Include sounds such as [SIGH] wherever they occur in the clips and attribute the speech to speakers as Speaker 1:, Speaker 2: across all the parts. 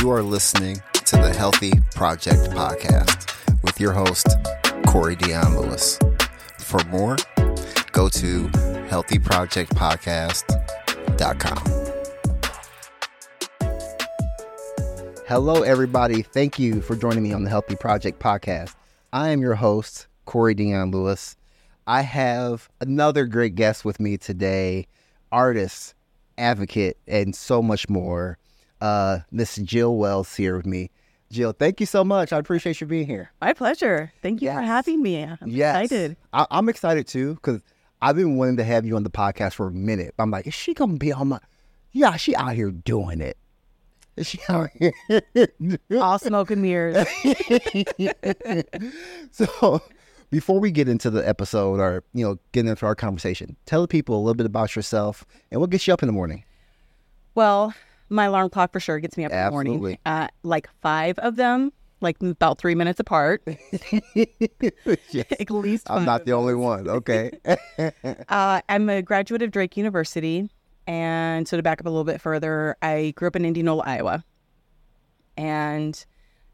Speaker 1: You are listening to the Healthy Project Podcast with your host, Corey Dion Lewis. For more, go to healthyprojectpodcast.com. Hello, everybody. Thank you for joining me on the Healthy Project Podcast. I am your host, Corey Dion Lewis. I have another great guest with me today, artist, advocate, and so much more. Uh, Miss Jill Wells here with me. Jill, thank you so much. I appreciate you being here.
Speaker 2: My pleasure. Thank you yes. for having me. I'm yes. excited.
Speaker 1: I- am excited too because I've been wanting to have you on the podcast for a minute. I'm like, is she gonna be on my? Yeah, she out here doing it. Is she out here? [LAUGHS]
Speaker 2: All smoke and mirrors. [LAUGHS]
Speaker 1: so, before we get into the episode or you know get into our conversation, tell the people a little bit about yourself and what gets you up in the morning.
Speaker 2: Well, my alarm clock for sure gets me up
Speaker 1: Absolutely.
Speaker 2: in the morning. Uh, like five of them, like about three minutes apart. [LAUGHS]
Speaker 1: yes. [LAUGHS] At least I'm not the only one. Okay. [LAUGHS]
Speaker 2: uh, I'm a graduate of Drake University. And so to back up a little bit further, I grew up in Indianola, Iowa. And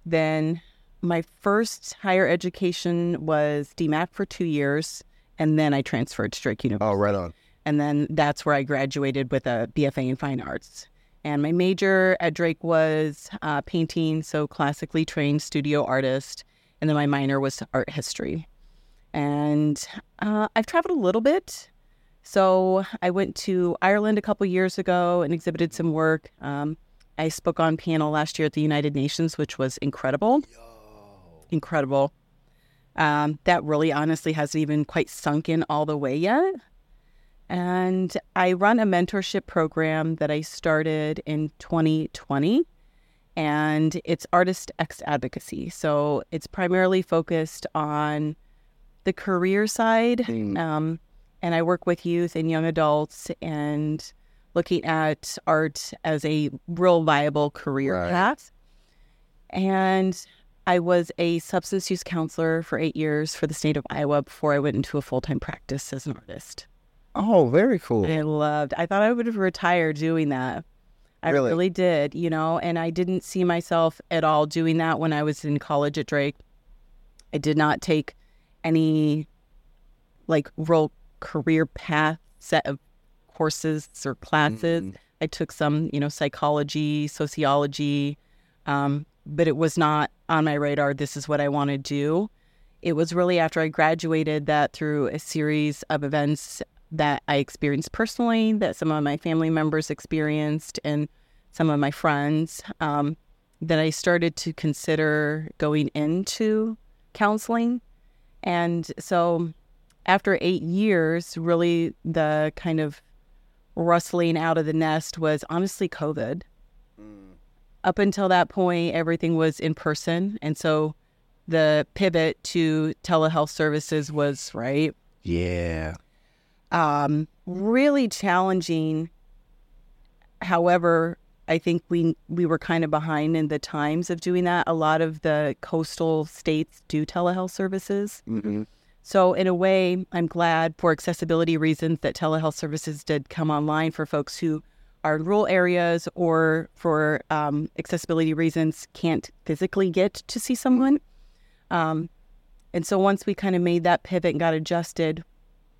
Speaker 2: then my first higher education was DMACC for two years. And then I transferred to Drake University.
Speaker 1: Oh, right on.
Speaker 2: And then that's where I graduated with a BFA in fine arts. And my major at Drake was uh, painting, so classically trained studio artist. And then my minor was art history. And uh, I've traveled a little bit. So I went to Ireland a couple years ago and exhibited some work. Um, I spoke on panel last year at the United Nations, which was incredible. Yo. Incredible. Um, that really honestly hasn't even quite sunk in all the way yet. And I run a mentorship program that I started in 2020, and it's Artist X Advocacy. So it's primarily focused on the career side. Mm. Um, and I work with youth and young adults and looking at art as a real viable career right. path. And I was a substance use counselor for eight years for the state of Iowa before I went into a full time practice as an artist.
Speaker 1: Oh, very cool.
Speaker 2: I loved. I thought I would have retired doing that. I really? really did, you know, and I didn't see myself at all doing that when I was in college at Drake. I did not take any like real career path set of courses or classes. Mm-hmm. I took some, you know, psychology, sociology, um, but it was not on my radar. This is what I want to do. It was really after I graduated that through a series of events that I experienced personally, that some of my family members experienced, and some of my friends, um, that I started to consider going into counseling. And so, after eight years, really the kind of rustling out of the nest was honestly COVID. Mm. Up until that point, everything was in person. And so, the pivot to telehealth services was right.
Speaker 1: Yeah
Speaker 2: um, really challenging. However, I think we we were kind of behind in the times of doing that. A lot of the coastal states do telehealth services. Mm-hmm. So in a way, I'm glad for accessibility reasons that telehealth services did come online for folks who are in rural areas or for um, accessibility reasons can't physically get to see someone. Um, and so once we kind of made that pivot and got adjusted,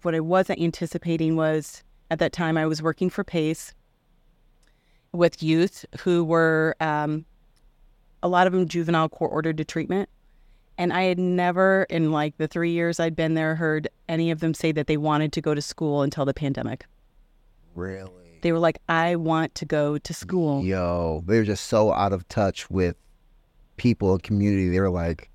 Speaker 2: what I wasn't anticipating was at that time I was working for PACE with youth who were um, a lot of them juvenile court ordered to treatment. And I had never, in like the three years I'd been there, heard any of them say that they wanted to go to school until the pandemic.
Speaker 1: Really?
Speaker 2: They were like, I want to go to school.
Speaker 1: Yo, they were just so out of touch with people and community. They were like,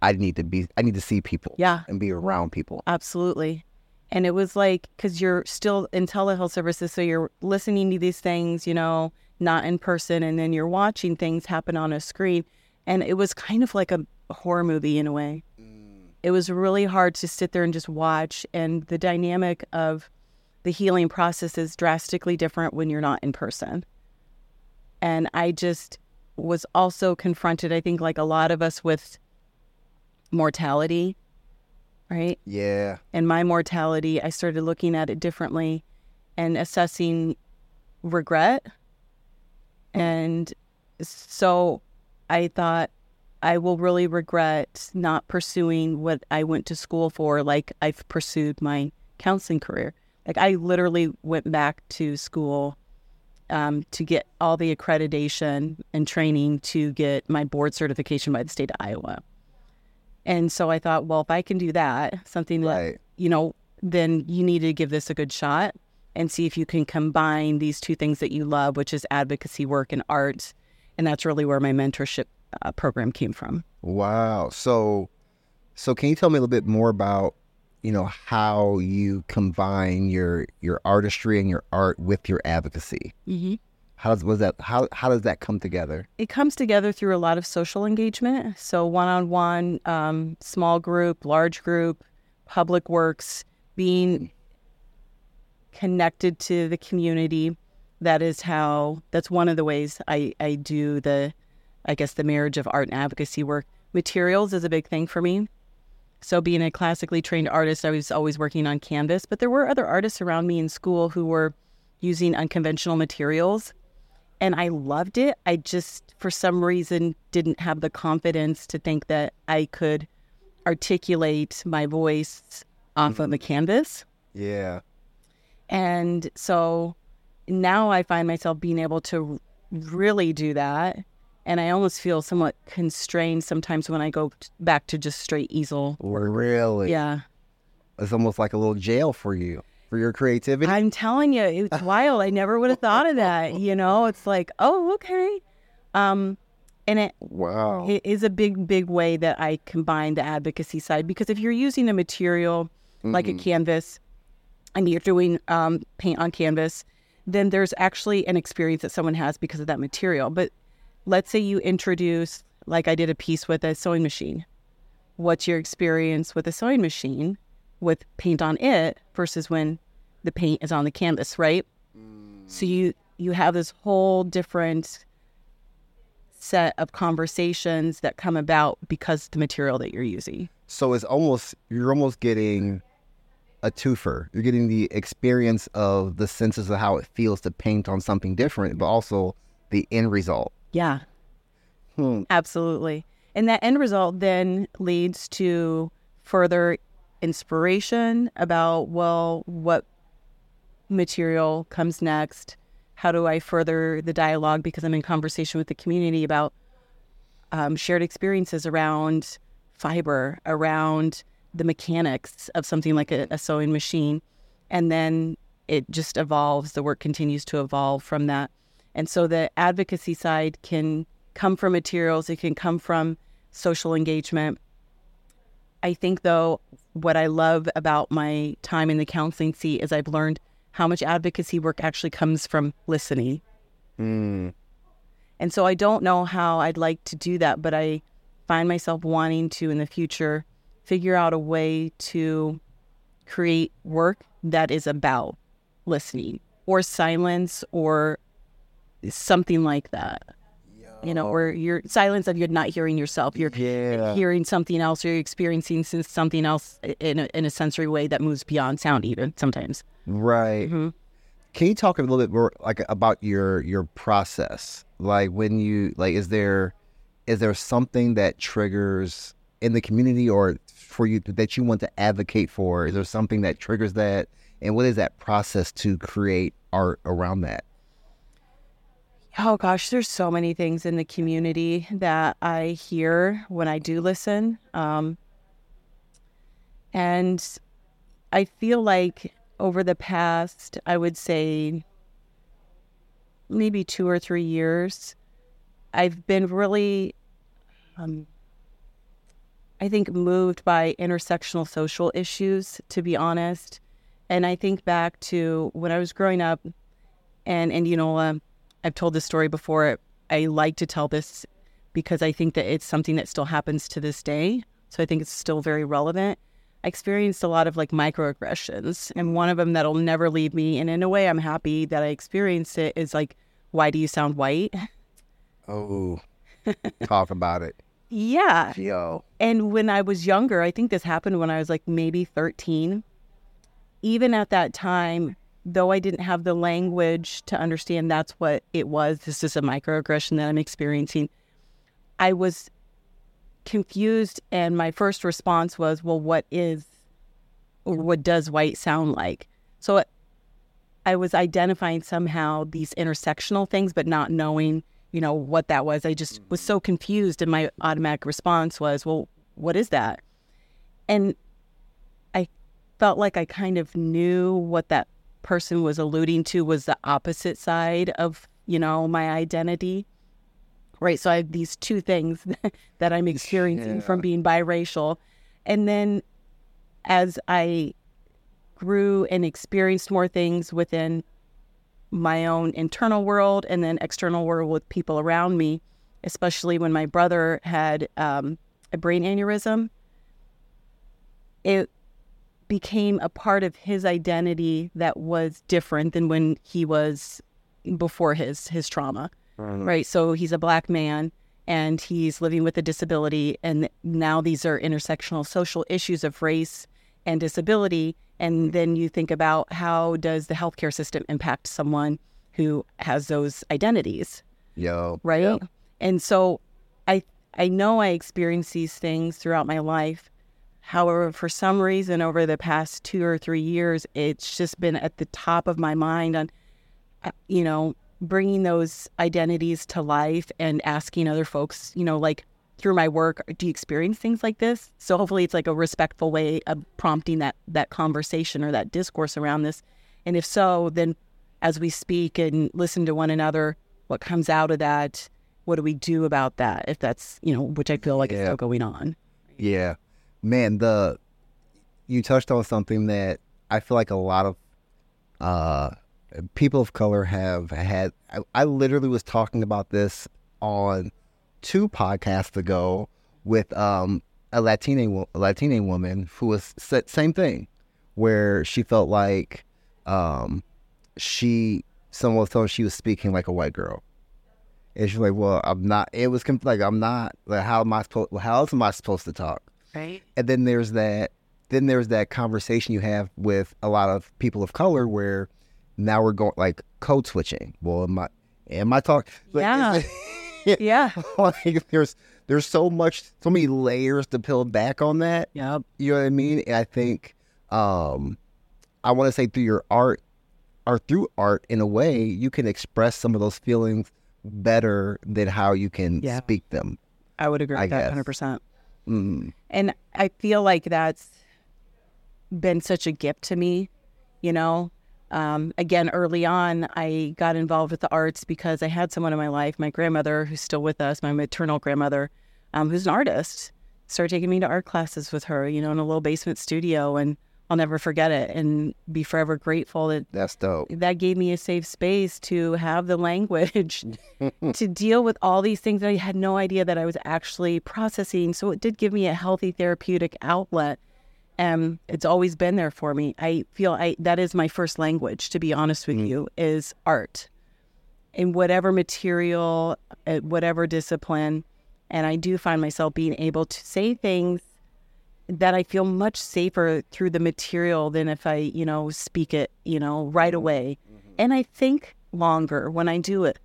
Speaker 1: I need to be, I need to see people.
Speaker 2: Yeah.
Speaker 1: And be around people.
Speaker 2: Absolutely. And it was like, because you're still in telehealth services, so you're listening to these things, you know, not in person, and then you're watching things happen on a screen. And it was kind of like a horror movie in a way. Mm. It was really hard to sit there and just watch. And the dynamic of the healing process is drastically different when you're not in person. And I just was also confronted, I think, like a lot of us, with mortality right?
Speaker 1: Yeah.
Speaker 2: And my mortality, I started looking at it differently and assessing regret and so I thought I will really regret not pursuing what I went to school for, like I've pursued my counseling career. Like I literally went back to school um, to get all the accreditation and training to get my board certification by the state of Iowa. And so I thought, well, if I can do that, something that, you know, then you need to give this a good shot and see if you can combine these two things that you love, which is advocacy work and art. And that's really where my mentorship uh, program came from.
Speaker 1: Wow. So, so can you tell me a little bit more about, you know, how you combine your your artistry and your art with your advocacy?
Speaker 2: Mm-hmm.
Speaker 1: How does was that how how does that come together?
Speaker 2: It comes together through a lot of social engagement. So, one on one, small group, large group, public works, being connected to the community. That is how, that's one of the ways I, I do the, I guess, the marriage of art and advocacy work. Materials is a big thing for me. So, being a classically trained artist, I was always working on canvas, but there were other artists around me in school who were using unconventional materials and I loved it. I just, for some reason, didn't have the confidence to think that I could articulate my voice off of mm-hmm. a canvas.
Speaker 1: Yeah.
Speaker 2: And so now I find myself being able to really do that. And I almost feel somewhat constrained sometimes when I go t- back to just straight easel.
Speaker 1: Really?
Speaker 2: Yeah.
Speaker 1: It's almost like a little jail for you for your creativity.
Speaker 2: I'm telling you, it's [LAUGHS] wild. I never would have thought of that. You know, it's like, oh, okay. Um, and it
Speaker 1: wow.
Speaker 2: It is a big, big way that I combine the advocacy side because if you're using a material like a canvas and you're doing um, paint on canvas, then there's actually an experience that someone has because of that material. But let's say you introduce, like I did a piece with a sewing machine. What's your experience with a sewing machine with paint on it versus when the paint is on the canvas, right? So you you have this whole different set of conversations that come about because the material that you're using.
Speaker 1: So it's almost you're almost getting a twofer. You're getting the experience of the senses of how it feels to paint on something different, but also the end result.
Speaker 2: Yeah,
Speaker 1: Hmm.
Speaker 2: absolutely. And that end result then leads to further inspiration about, well, what material comes next? How do I further the dialogue? Because I'm in conversation with the community about um, shared experiences around fiber, around the mechanics of something like a, a sewing machine. And then it just evolves. The work continues to evolve from that. And so the advocacy side can come from materials, it can come from social engagement. I think, though, what I love about my time in the counseling seat is I've learned how much advocacy work actually comes from listening.
Speaker 1: Mm.
Speaker 2: And so I don't know how I'd like to do that, but I find myself wanting to in the future figure out a way to create work that is about listening or silence or something like that. You know, or you're silence of you're not hearing yourself. You're
Speaker 1: Yeah.
Speaker 2: hearing something else or you're experiencing something else in a, in a sensory way that moves beyond sound even sometimes.
Speaker 1: Right.
Speaker 2: Mhm.
Speaker 1: Can you talk a little bit more like about your your process? Like when you like is there is there something that triggers in the community or for you that you want to advocate for? Is there something that triggers that? And what is that process to create art around that?
Speaker 2: Oh gosh, there's so many things in the community that I hear when I do listen. Um, and I feel like over the past, I would say maybe two or three years, I've been really, um, I think, moved by intersectional social issues, to be honest. And I think back to when I was growing up, you know, um, I've told this story before. I like to tell this because I think that it's something that still happens to this day. So I think it's still very relevant. I experienced a lot of like microaggressions, and one of them that'll never leave me. And in a way, I'm happy that I experienced it. Is like, why do you sound white?
Speaker 1: Oh, [LAUGHS] talk about it.
Speaker 2: Yeah.
Speaker 1: Yo.
Speaker 2: And when I was younger, I think this happened when I was like maybe 13. Even at that time, though I didn't have the language to understand that's what it was, this is a microaggression that I'm experiencing, I was confused. And my first response was, well, what is, or what does white sound like? So I was identifying somehow these intersectional things, but not knowing, you know, what that was. I just was so confused. And my automatic response was, well, what is that? And I felt like I kind of knew what that person was alluding to was the opposite side of, you know, my identity. Right. So I have these two things [LAUGHS] that I'm experiencing yeah. from being biracial. And then as I grew and experienced more things within my own internal world and then external world with people around me, especially when my brother had um, a brain aneurysm, it became a part of his identity that was different than when he was before his his trauma. Mm-hmm. Right. So he's a black man and he's living with a disability and now these are intersectional social issues of race and disability and then you think about how does the healthcare system impact someone who has those identities.
Speaker 1: Yo.
Speaker 2: Right? And so I I know I experienced these things throughout my life However, for some reason, over the past two or three years, it's just been at the top of my mind on, uh, you know, bringing those identities to life and asking other folks, you know, like through my work, do you experience things like this? So hopefully, it's like a respectful way of prompting that that conversation or that discourse around this. And if so, then as we speak and listen to one another, what comes out of that? What do we do about that? If that's you know, which I feel like yeah. is still going on.
Speaker 1: Yeah man, the you touched on something that I feel like a lot of uh, people of color have had. I, I, literally was talking about this on two podcasts ago with um, a Latina a Latina woman who was same thing, where she felt like um, she someone told she was speaking like a white girl. And she's like, "Well, I'm not." It was like, "I'm not." Like, how am I supposed? How else am I supposed to talk?
Speaker 2: Right.
Speaker 1: And then there's that then there's that conversation you have with a lot of people of color where now we're going like code switching. Well, am I am I talking?
Speaker 2: Yeah. [LAUGHS] yeah. [LAUGHS]
Speaker 1: Like there's there's so much so many layers to peel back on that.
Speaker 2: Yeah.
Speaker 1: You know what I mean? And I think um I want to say through your art or through art in a way you can express some of those feelings better than how you can yeah. speak them.
Speaker 2: I would agree with I that 100%. Mm. And I feel like that's been such a gift to me, you know. Um, again, early on, I got involved with the arts because I had someone in my life, my grandmother, who's still with us, my maternal grandmother, um, who's an artist, started taking me to art classes with her, you know, in a little basement studio. And I'll never forget it and be forever grateful that
Speaker 1: that's dope.
Speaker 2: That gave me a safe space to have the language [LAUGHS] to deal with all these things that I had no idea that I was actually processing. So it did give me a healthy therapeutic outlet. And it's always been there for me. I feel I that is my first language, to be honest with mm. you, is art. In whatever material, at whatever discipline. And I do find myself being able to say things that I feel much safer through the material than if I, you know, speak it, you know, right mm-hmm. away. Mm-hmm. And I think longer when I do it.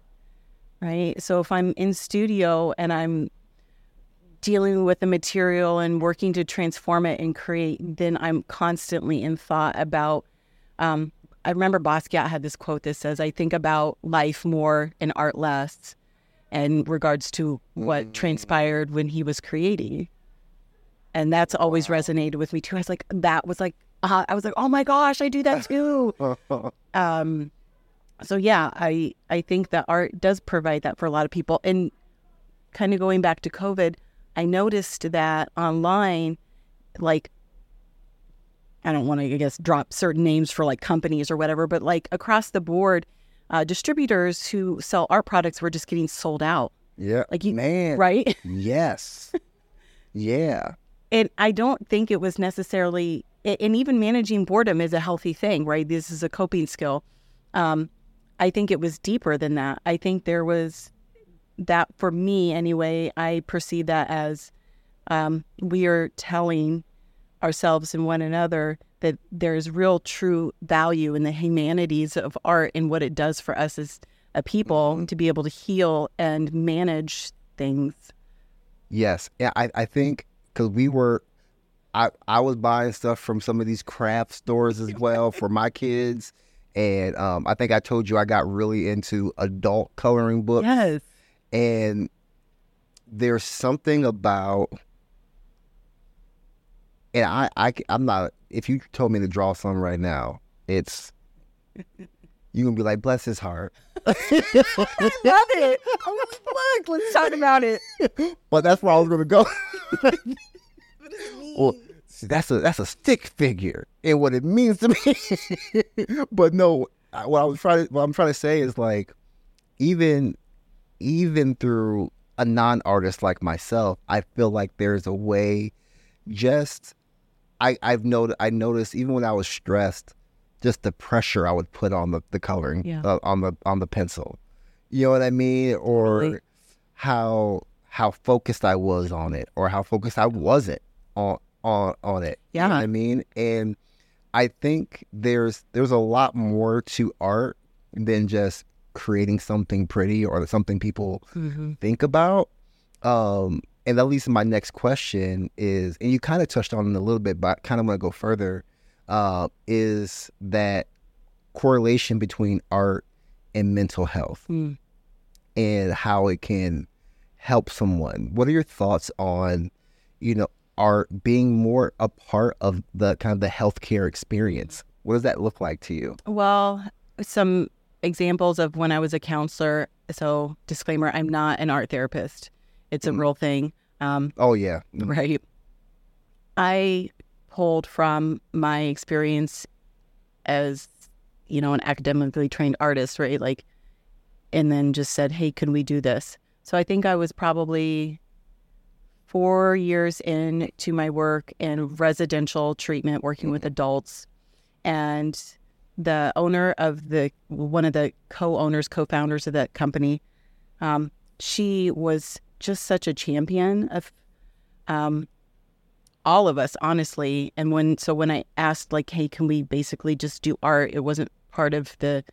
Speaker 2: Right. So if I'm in studio and I'm dealing with the material and working to transform it and create, then I'm constantly in thought about. Um, I remember Basquiat had this quote that says, I think about life more and art less in regards to what mm-hmm. transpired when he was creating and that's always wow. resonated with me too. I was like, that was like, uh, I was like, oh my gosh, I do that [LAUGHS] too. um, so yeah, I I think that art does provide that for a lot of people. And kind of going back to COVID, I noticed that online, like, I don't want to, I guess, drop certain names for like companies or whatever, but like across the board, uh, distributors who sell art products were just getting sold out.
Speaker 1: Yeah,
Speaker 2: like you,
Speaker 1: man,
Speaker 2: right? [LAUGHS]
Speaker 1: yes, yeah
Speaker 2: and I don't think it was necessarily, and even managing boredom is a healthy thing, right? This is a coping skill. Um, I think it was deeper than that. I think there was that for me anyway. I perceive that as um, we are telling ourselves and one another that there's real true value in the humanities of art and what it does for us as a people
Speaker 1: Mm-hmm.
Speaker 2: to be able to heal and manage things.
Speaker 1: Yes, yeah, I, I think because we were, I I was buying stuff from some of these craft stores as well for my kids, and um, I think I told you I got really into adult coloring books,
Speaker 2: Yes.
Speaker 1: and there's something about, and I I I'm not. If you told me to draw some right now, it's you gonna be like, bless his heart. [LAUGHS]
Speaker 2: I love it. Look, let's talk about it.
Speaker 1: But that's where I was gonna go. [LAUGHS] Well, see, that's a that's a stick figure and what it means to me. [LAUGHS] but no, I- what I was trying to what I'm trying to say is like, even even through a non-artist like myself, I feel like there's a way. Just I I've noted I noticed even when I was stressed, just the pressure I would put on the the coloring
Speaker 2: Yeah.
Speaker 1: uh, on the on the pencil. You know what I mean? Or
Speaker 2: Totally.
Speaker 1: how how focused I was on it, or how focused I wasn't on on on it. You know
Speaker 2: Yeah.
Speaker 1: what I mean? And I think there's there's a lot more to art than just creating something pretty or something people
Speaker 2: Mm-hmm.
Speaker 1: think about. Um, and that leads to my next question is, and you kind of touched on it a little bit, but I kind of want to go further. Uh, is that correlation between art and mental health
Speaker 2: Mm.
Speaker 1: and how it can help someone? What are your thoughts on, you know, art being more a part of the kind of the healthcare experience? What does that look like to you?
Speaker 2: Well, some examples of when I was a counselor. So, disclaimer: I'm not an art therapist. It's a
Speaker 1: Mm.
Speaker 2: real thing, um,
Speaker 1: Oh yeah,
Speaker 2: right? I pulled from my experience as, you know, an academically trained artist, right? Like, and then just said, "Hey, can we do this?" So I think I was probably four years into my work in residential treatment, working with adults, and the owner of the one of the co-owners, co-founders of that company, um, she was just such a champion of um, all of us, honestly. And when so when I asked like, "Hey, can we basically just do art?" It wasn't part of the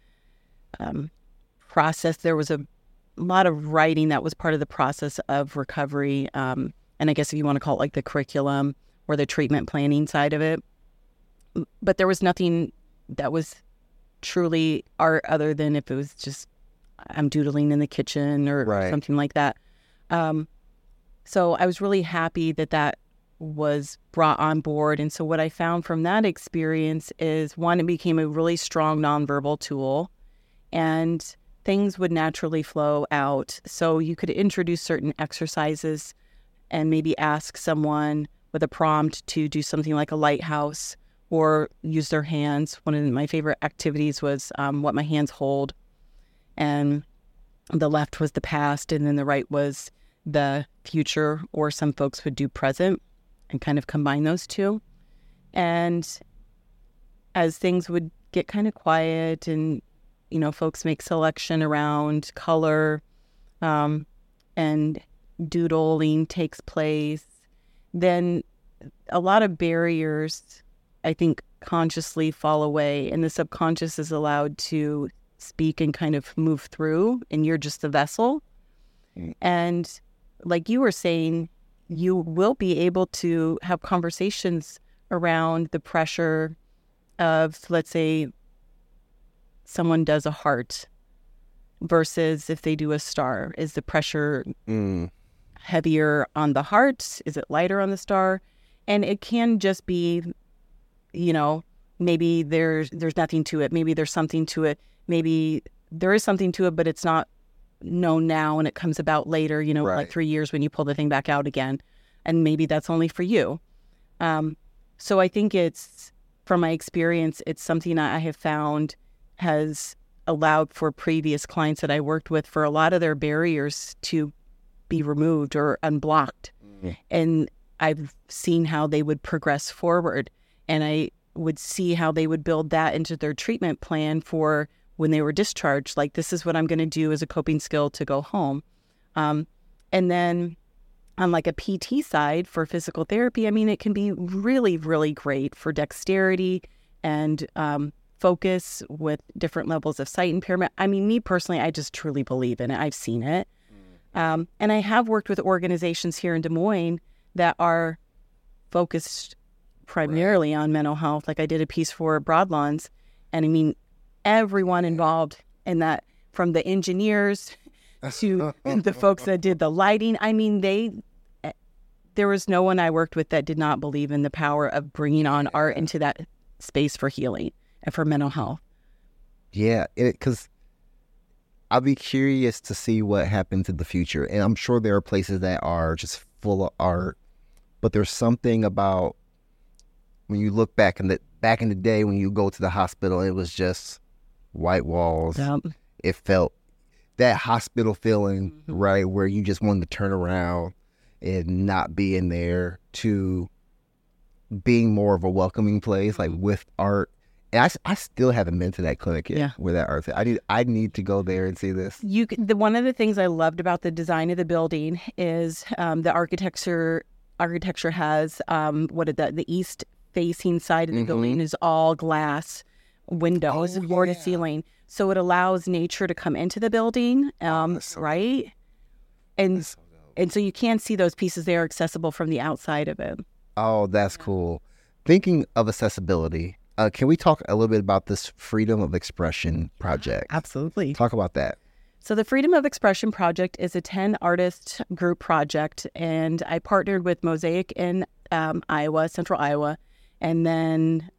Speaker 2: um, process. There was a lot of writing that was part of the process of recovery. Um, and I guess if you want to call it like the curriculum or the treatment planning side of it, but there was nothing that was truly art other than if it was just I'm doodling in the kitchen or
Speaker 1: Right.
Speaker 2: something like that. Um, so I was really happy that that was brought on board. And so what I found from that experience is one, it became a really strong nonverbal tool, and things would naturally flow out. So you could introduce certain exercises and maybe ask someone with a prompt to do something like a lighthouse or use their hands. One of my favorite activities was um, what my hands hold. And the left was the past, and then the right was the future, or some folks would do present and kind of combine those two. And as things would get kind of quiet and, you know, folks make selection around color um, and doodling takes place, then a lot of barriers, I think, consciously fall away, and the subconscious is allowed to speak and kind of move through, and you're just the vessel.
Speaker 1: Mm.
Speaker 2: And like you were saying, you will be able to have conversations around the pressure of, let's say, someone does a heart versus if they do a star. Is the pressure
Speaker 1: Mm,
Speaker 2: heavier on the heart? Is it lighter on the star? And it can just be, you know, maybe there's there's nothing to it. Maybe there's something to it. Maybe there is something to it, but it's not known now and it comes about later, you know, like three years when you pull the thing back out again. And maybe that's only for you. Um, so I think it's from my experience, it's something I have found has allowed for previous clients that I worked with for a lot of their barriers to be removed or unblocked.
Speaker 1: Mm.
Speaker 2: And I've seen how they would progress forward. And I would see how they would build that into their treatment plan for when they were discharged. Like, this is what I'm going to do as a coping skill to go home. Um, and then on like a PT side for physical therapy, I mean, it can be really, really great for dexterity and um, focus with different levels of sight impairment. I mean, me personally, I just truly believe in it. I've seen it. Um, and I have worked with organizations here in Des Moines that are focused primarily on mental health. Like I did a piece for Broadlawns, and I mean, everyone involved in that, from the engineers to [LAUGHS] [LAUGHS] the folks that did the lighting. I mean, they eh, there was no one I worked with that did not believe in the power of bringing on art into that space for healing and for mental health.
Speaker 1: Yeah, because I'll be curious to see what happens in the future, and I'm sure there are places that are just full of art, but there's something about when you look back in the back in the day when you go to the hospital, it was just white walls.
Speaker 2: Yep.
Speaker 1: It felt that hospital feeling,
Speaker 2: Mm-hmm.
Speaker 1: right, where you just wanted to turn around and not be in there to being more of a welcoming place, like with art. And I, I still haven't been to that clinic yet
Speaker 2: Yeah.
Speaker 1: where that art. I need I need to go there and see this.
Speaker 2: You the one of the things I loved about the design of the building is um, the architecture. Architecture has um, what that? The east facing side of the building is all glass windows,
Speaker 1: Oh,
Speaker 2: floor to ceiling, so it allows nature to come into the building, um,
Speaker 1: that's so
Speaker 2: right? And and so you can see those pieces. They are accessible from the outside of it.
Speaker 1: Oh, that's cool. Thinking of accessibility, uh, can we talk a little bit about this freedom of expression project?
Speaker 2: Absolutely.
Speaker 1: Talk about that.
Speaker 2: So, the Freedom of Expression Project is a 10 artist group project, and I partnered with Mosaic in um, Iowa, central Iowa, and then,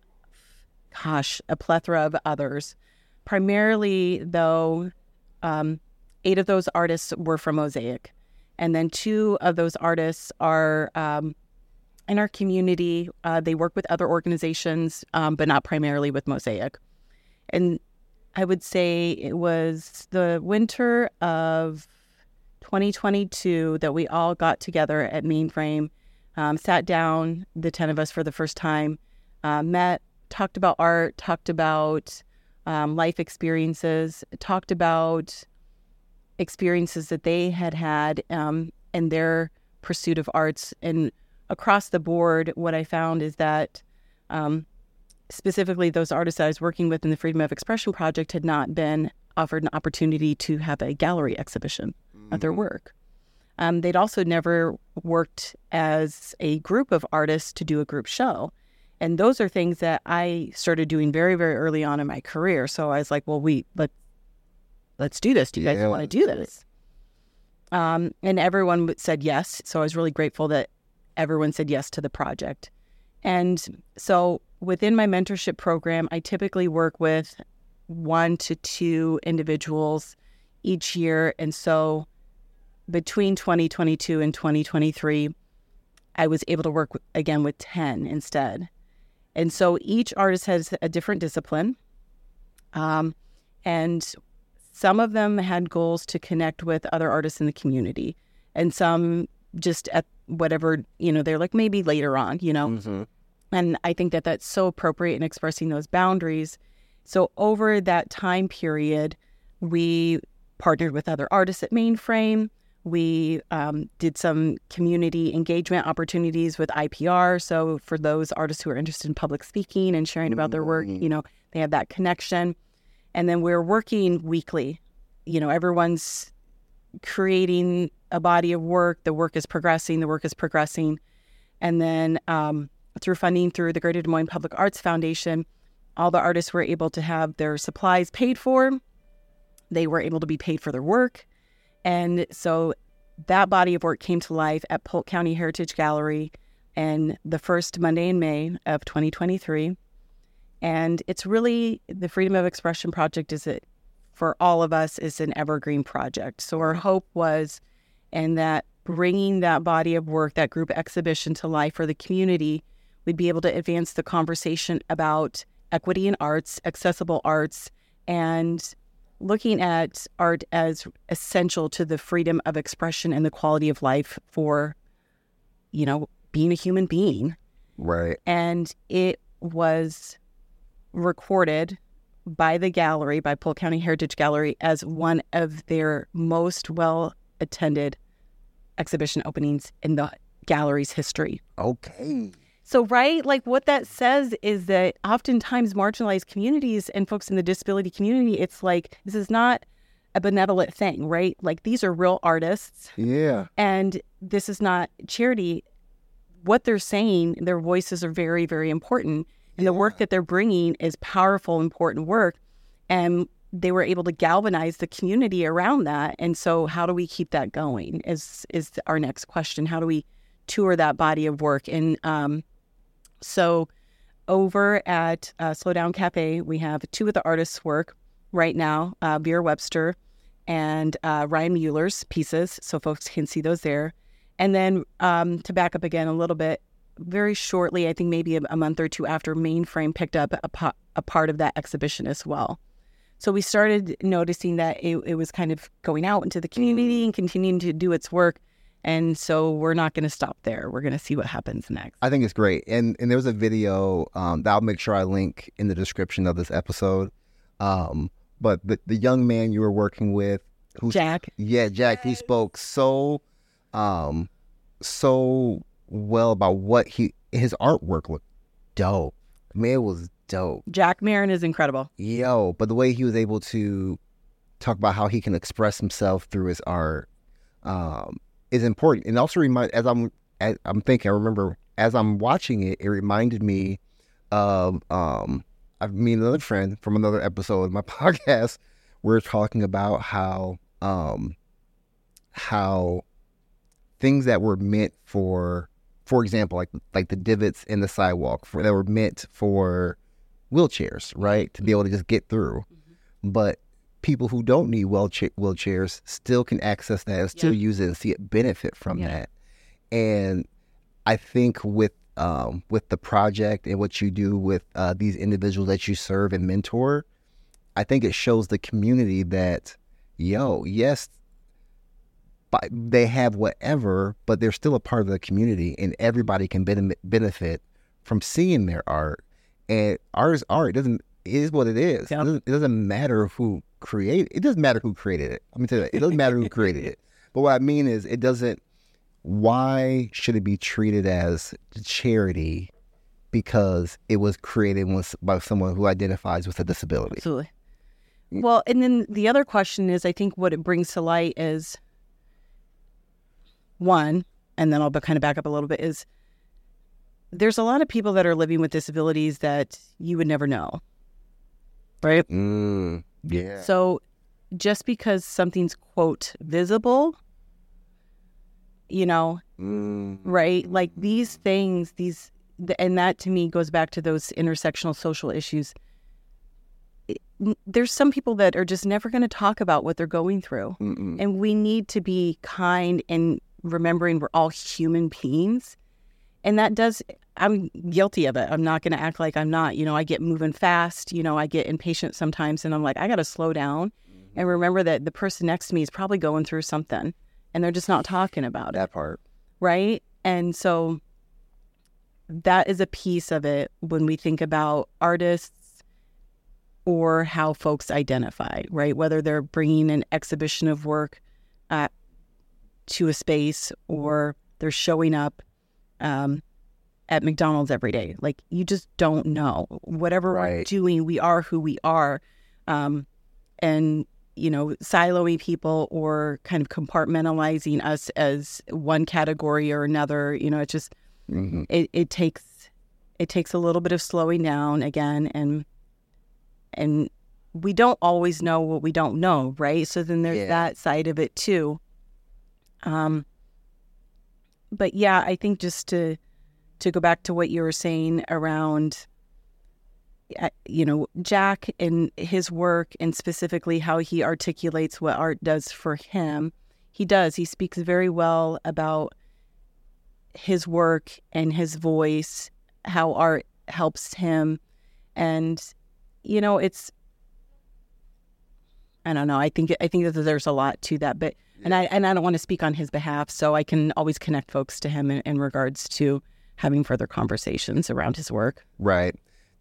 Speaker 2: gosh, a plethora of others. Primarily, though, um, eight of those artists were from Mosaic, and then two of those artists are um, in our community. Uh, they work with other organizations, um, but not primarily with Mosaic. And I would say it was the winter of 2022 that we all got together at Mainframe, um, sat down, the 10 of us for the first time, uh, met, talked about art, talked about um, life experiences, talked about experiences that they had had um, in their pursuit of arts. And across the board, what I found is that um, specifically those artists I was working with in the Freedom of Expression Project had not been offered an opportunity to have a gallery exhibition of their work. Um, they'd also never worked as a group of artists to do a group show. And those are things that I started doing very, very early on in my career. So I was like, well, we let let's do this. Do you guys
Speaker 1: Yeah,
Speaker 2: want to do this? Um, and everyone said yes. So I was really grateful that everyone said yes to the project. And so within my mentorship program, I typically work with one to two individuals each year. And so between 2022 and 2023, I was able to work again with 10 instead. And so each artist has a different discipline. Um, and some of them had goals to connect with other artists in the community, and some just at whatever, you know, they're like maybe later on, you know.
Speaker 1: Mm-hmm.
Speaker 2: And I think that that's so appropriate in expressing those boundaries. So over that time period, we partnered with other artists at Mainframe. We um, did some community engagement opportunities with IPR. So for those artists who are interested in public speaking and sharing about their work, you know, they have that connection. And then we're working weekly. You know, everyone's creating a body of work. The work is progressing. The work is progressing. And then um, through funding through the Greater Des Moines Public Arts Foundation, all the artists were able to have their supplies paid for. They were able to be paid for their work. And so that body of work came to life at Polk County Heritage Gallery and the first Monday in May of 2023. And it's really the Freedom of Expression Project is it for all of us is an evergreen project. So our hope was and that bringing that body of work, that group exhibition to life for the community, we'd be able to advance the conversation about equity in arts, accessible arts, and looking at art as essential to the freedom of expression and the quality of life for, you know, being a human being.
Speaker 1: Right.
Speaker 2: And it was recorded by the gallery, by Polk County Heritage Gallery, as one of their most well attended exhibition openings in the gallery's history.
Speaker 1: Okay.
Speaker 2: So, right, like what that says is that oftentimes marginalized communities and folks in the disability community, it's like this is not a benevolent thing, right? Like these are real artists
Speaker 1: Yeah.
Speaker 2: and this is not charity. What they're saying, their voices are very, very important. And the work that they're bringing is powerful, important work. And they were able to galvanize the community around that. And so, how do we keep that going? Is is our next question? How do we tour that body of work? And um, so, over at uh, Cafe, we have two of the artists' work right now: uh, Vera Webster and uh, Ryan Mueller's pieces, so folks can see those there. And then um, to back up again a little bit, very shortly, I think maybe a, a month or two after, Mainframe picked up a, po- a part of that exhibition as well. So we started noticing that it, it was kind of going out into the community and continuing to do its work. And so we're not going to stop there. We're going to see what happens next.
Speaker 1: I think it's great. And and there's a video um, that I'll make sure I link in the description of this episode. Um, but the, the young man you were working with, who's
Speaker 2: Jack,
Speaker 1: yeah, Jack, he spoke so, um, so well about what he his artwork looked dope. Man, it was dope.
Speaker 2: Jack Marin is incredible.
Speaker 1: Yo, but the way he was able to talk about how he can express himself through his art um, is important, and also remind as I'm as I'm thinking. I remember as I'm watching it, it reminded me of um, I mean another friend from another episode of my [LAUGHS] podcast. We're talking about how um, how things that were meant for, for example, like like the divots in the sidewalk for, that were meant for wheelchairs, right, to be able to just get through. But people who don't need wheelchair, wheelchairs still can access that and still
Speaker 2: Yeah.
Speaker 1: use it and see it benefit from
Speaker 2: Yeah.
Speaker 1: that. And I think with um, with the project and what you do with uh, these individuals that you serve and mentor, I think it shows the community that, yo, yes, they have whatever, but they're still a part of the community, and everybody can benefit from seeing their art. And art is art. It doesn't it is what it is. It, doesn't, it doesn't matter who created. It doesn't matter who created it. Let me tell you, that. it doesn't matter who created it. [LAUGHS] But what I mean is, it doesn't. Why should it be treated as charity? Because it was created with, by someone who identifies with a disability.
Speaker 2: Absolutely. Well, and then the other question is I think what it brings to light is one, and then I'll kind of back up a little bit is there's a lot of people that are living with disabilities that you would never know. Right?
Speaker 1: Mm, yeah.
Speaker 2: So just because something's quote visible, you know,
Speaker 1: Mm,
Speaker 2: right? Like these things, these, and that to me goes back to those intersectional social issues. There's some people that are just never going to talk about what they're going through.
Speaker 1: mm-mm.
Speaker 2: And we need to be kind and remembering we're all human beings. And that does, I'm guilty of it. I'm not going to act like I'm not. You know, I get moving fast. You know, I get impatient sometimes and I'm like, I got to slow down and remember that the person next to me is probably going through something and they're just not talking about it
Speaker 1: that part.
Speaker 2: right? And so that is a piece of it when we think about artists or how folks identify, right? Whether they're bringing an exhibition of work uh, to a space or they're showing up um, at McDonald's every day. Like you just don't know. Whatever we're doing, we are who we are. Um, and you know, siloing people or kind of compartmentalizing us as one category or another. You know, it just
Speaker 1: hmm
Speaker 2: it, it takes it takes a little bit of slowing down again and and we don't always know what we don't know, right? So then there's
Speaker 1: Yeah.
Speaker 2: that side of it too. Um but yeah, I think just to to go back to what you were saying around uh, you know Jack and his work and specifically how he articulates what art does for him. He does. He speaks very well about his work and his voice, how art helps him. And, you know, it's, I don't know. I think, I think that there's a lot to that, but, and I, and I don't want to speak on his behalf. So I can always connect folks to him in, in regards to having further conversations around his work.
Speaker 1: Right.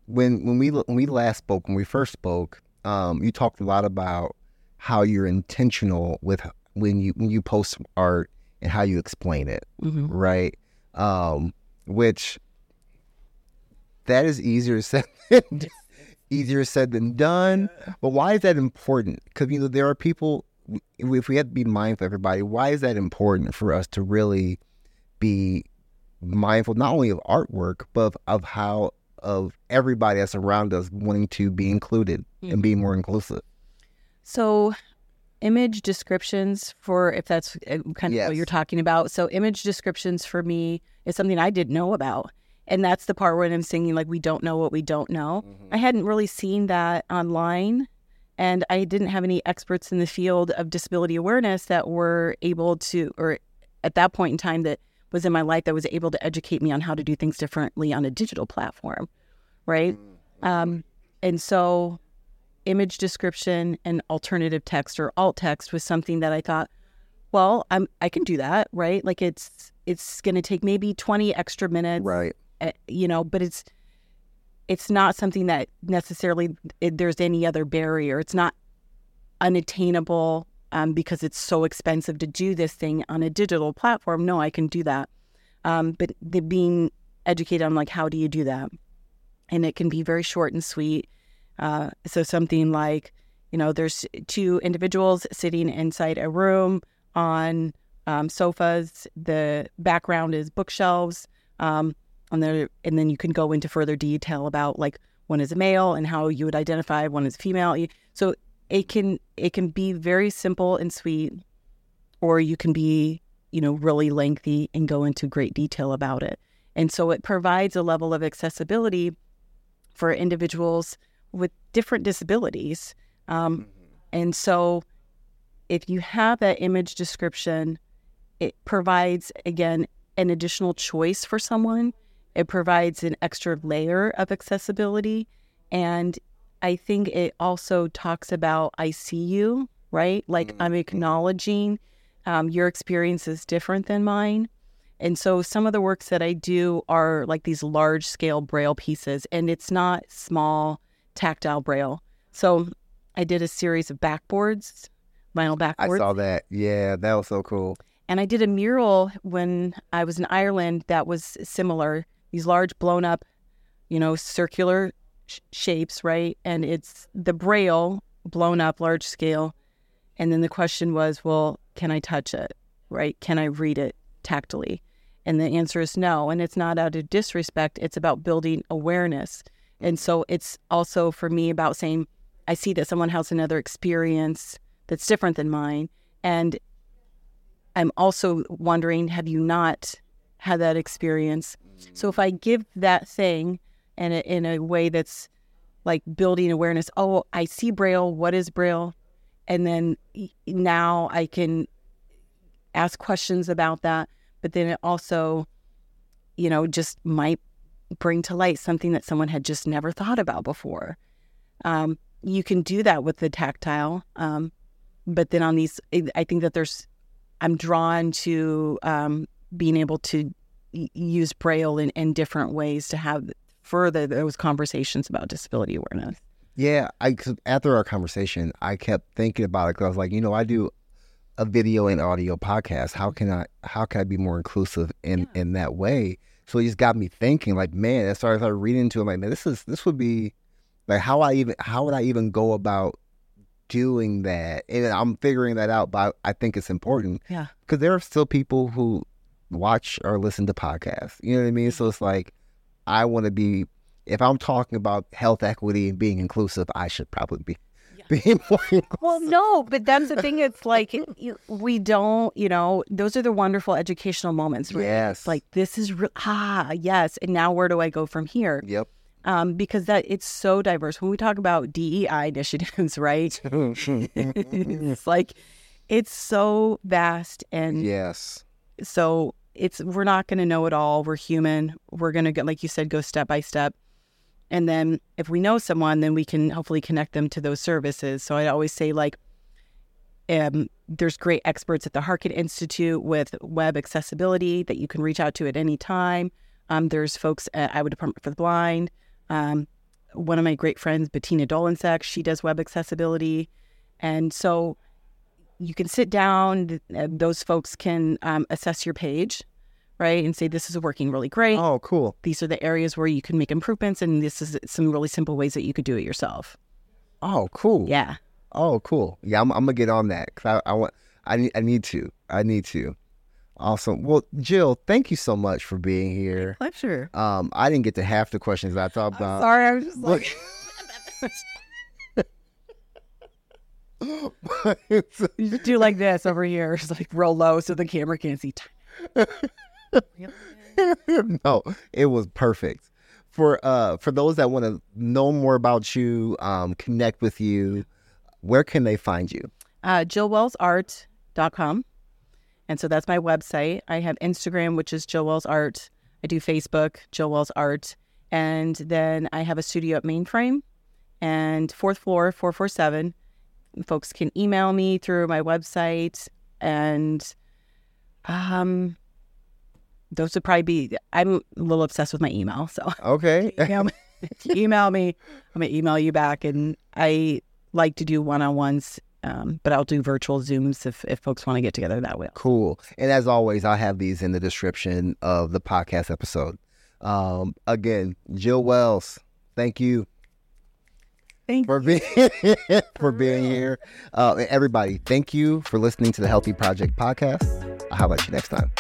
Speaker 1: When when we when we last spoke, when we first spoke, um, you talked a lot about how you're intentional with when you when you post art and how you explain it,
Speaker 2: hmm
Speaker 1: right? Um, which that is easier [LAUGHS] said than, easier said than done. But why is that important? Because you know there are people. If we have to be mindful, everybody, why is that important for us to really be mindful not only of artwork but of, of how of everybody that's around us wanting to be included and be more inclusive?
Speaker 2: So, image descriptions for if that's uh, kind of
Speaker 1: Yes.
Speaker 2: what you're talking about. So, image descriptions for me is something I didn't know about. And that's the part where I'm singing, like, we don't know what we don't know. I hadn't really seen that online. And I didn't have any experts in the field of disability awareness that were able to, or at that point in time, that was in my life that was able to educate me on how to do things differently on a digital platform. Right. Um, and so image description and alternative text or alt text was something that I thought, well, I'm I can do that, right? Like it's it's going to take maybe 20 extra minutes,
Speaker 1: Right.
Speaker 2: uh, you know, but it's it's not something that necessarily it, there's any other barrier. It's not unattainable um, because it's so expensive to do this thing on a digital platform. No, I can do that. Um, but the being educated on like how do you do that, and it can be very short and sweet. Uh, so something like, you know, there's two individuals sitting inside a room on um, sofas. The background is bookshelves. And there, and then you can go into further detail about like one is a male and how you would identify one is female. So it can it can be very simple and sweet, or you can be you know really lengthy and go into great detail about it. And so it provides a level of accessibility for individuals with different disabilities. Um, and so if you have that image description, it provides, again, an additional choice for someone. It provides an extra layer of accessibility. And I think it also talks about I see you, right? Like I'm acknowledging um, your experience is different than mine. And so some of the works that I do are like these large scale braille pieces, and it's not small tactile braille. So I did a series of backboards, vinyl backboards.
Speaker 1: I saw that. Yeah, that was so cool.
Speaker 2: And I did a mural when I was in Ireland that was similar. These large, blown up, you know, circular sh- shapes, right? And it's the braille blown up, large scale. And then the question was, well, can I touch it, right? Can I read it tactily? And the answer is no. And it's not out of disrespect, it's about building awareness. And so it's also for me about saying, I see that someone has another experience that's different than mine. And I'm also wondering, have you not had that experience? So if I give that thing and in a way that's like building awareness, oh, I see Braille. What is Braille? And then now I can ask questions about that. But then it also, you know, just might bring to light something that someone had just never thought about before. Um, you can do that with the tactile. Um, but then on these, I think that there's I'm drawn to um, being able to use Braille in, in different ways to have further those conversations about disability awareness.
Speaker 1: Yeah, I 'cause after our conversation, I kept thinking about it because I was like, you know, I do a video and audio podcast. How can I how can I be more inclusive in in that way? So it just got me thinking, like, man, as I started, started reading into it, like, man, this is this would be like how I even how would I even go about doing that? And I'm figuring that out, but I think it's important
Speaker 2: Yeah.
Speaker 1: because there are still people who watch or listen to podcasts. You know what I mean? So it's like I want to be. If I'm talking about health equity and being inclusive, I should probably be [LAUGHS] being
Speaker 2: Well, no, but that's the thing. It's like it- you- we don't, you know, those are the wonderful educational moments.
Speaker 1: Yes.
Speaker 2: Like this is re- ah yes, and now where do I go from here?
Speaker 1: Yep.
Speaker 2: Um, because that it's so diverse. When we talk about DEI initiatives, [LAUGHS] right? [LAUGHS] it's like it's so vast and
Speaker 1: yes.
Speaker 2: so it's we're not going to know it all. We're human. We're going to go like you said go step by step. And then if we know someone then we can hopefully connect them to those services. So i always say like um, there's great experts at the harkin institute with web accessibility that you can reach out to at any time. Um, there's folks at iowa department for the blind. Um, one of my great friends bettina dolensek she does web accessibility. And so you can sit down. uh, Those folks can um, assess your page, right, and say this is working really great.
Speaker 1: Oh, cool.
Speaker 2: These are the areas where you can make improvements, and this is some really simple ways that you could do it yourself.
Speaker 1: Oh, cool.
Speaker 2: Yeah.
Speaker 1: Oh, cool. Yeah, I'm, I'm gonna get on that because I, I want. I need. I need to. I need to. Awesome. Well, Jill, thank you so much for being here.
Speaker 2: Pleasure.
Speaker 1: Um, I didn't get to half the questions I thought about.
Speaker 2: Sorry, I was just
Speaker 1: Look. [LAUGHS] [LAUGHS] [LAUGHS]
Speaker 2: You just do like this over here. It's like real low so the camera can't see. [LAUGHS]
Speaker 1: no, it was perfect. For uh, for those that want to know more about you, um, connect with you, where can they find you?
Speaker 2: Uh, JillWellsArt.com. And so that's my website. I have Instagram, which is Jill Wells Art. I do Facebook, Jill Wells Art. And then I have a studio at Mainframe and fourth floor, 447. Folks can email me through my website. And um, those would probably be, I'm a little obsessed with my email. So
Speaker 1: Okay. [LAUGHS]
Speaker 2: email me, email me. I'm gonna email you back, and I like to do one-on-ones, um, but I'll do virtual Zooms if if folks want to get together that way.
Speaker 1: Cool. And as always, I'll have these in the description of the podcast episode. Um, again, Jill Wells, thank you
Speaker 2: Thank
Speaker 1: for being [LAUGHS] for being here. Uh, everybody, thank you for listening to the Healthy Project podcast. I'll at you next time.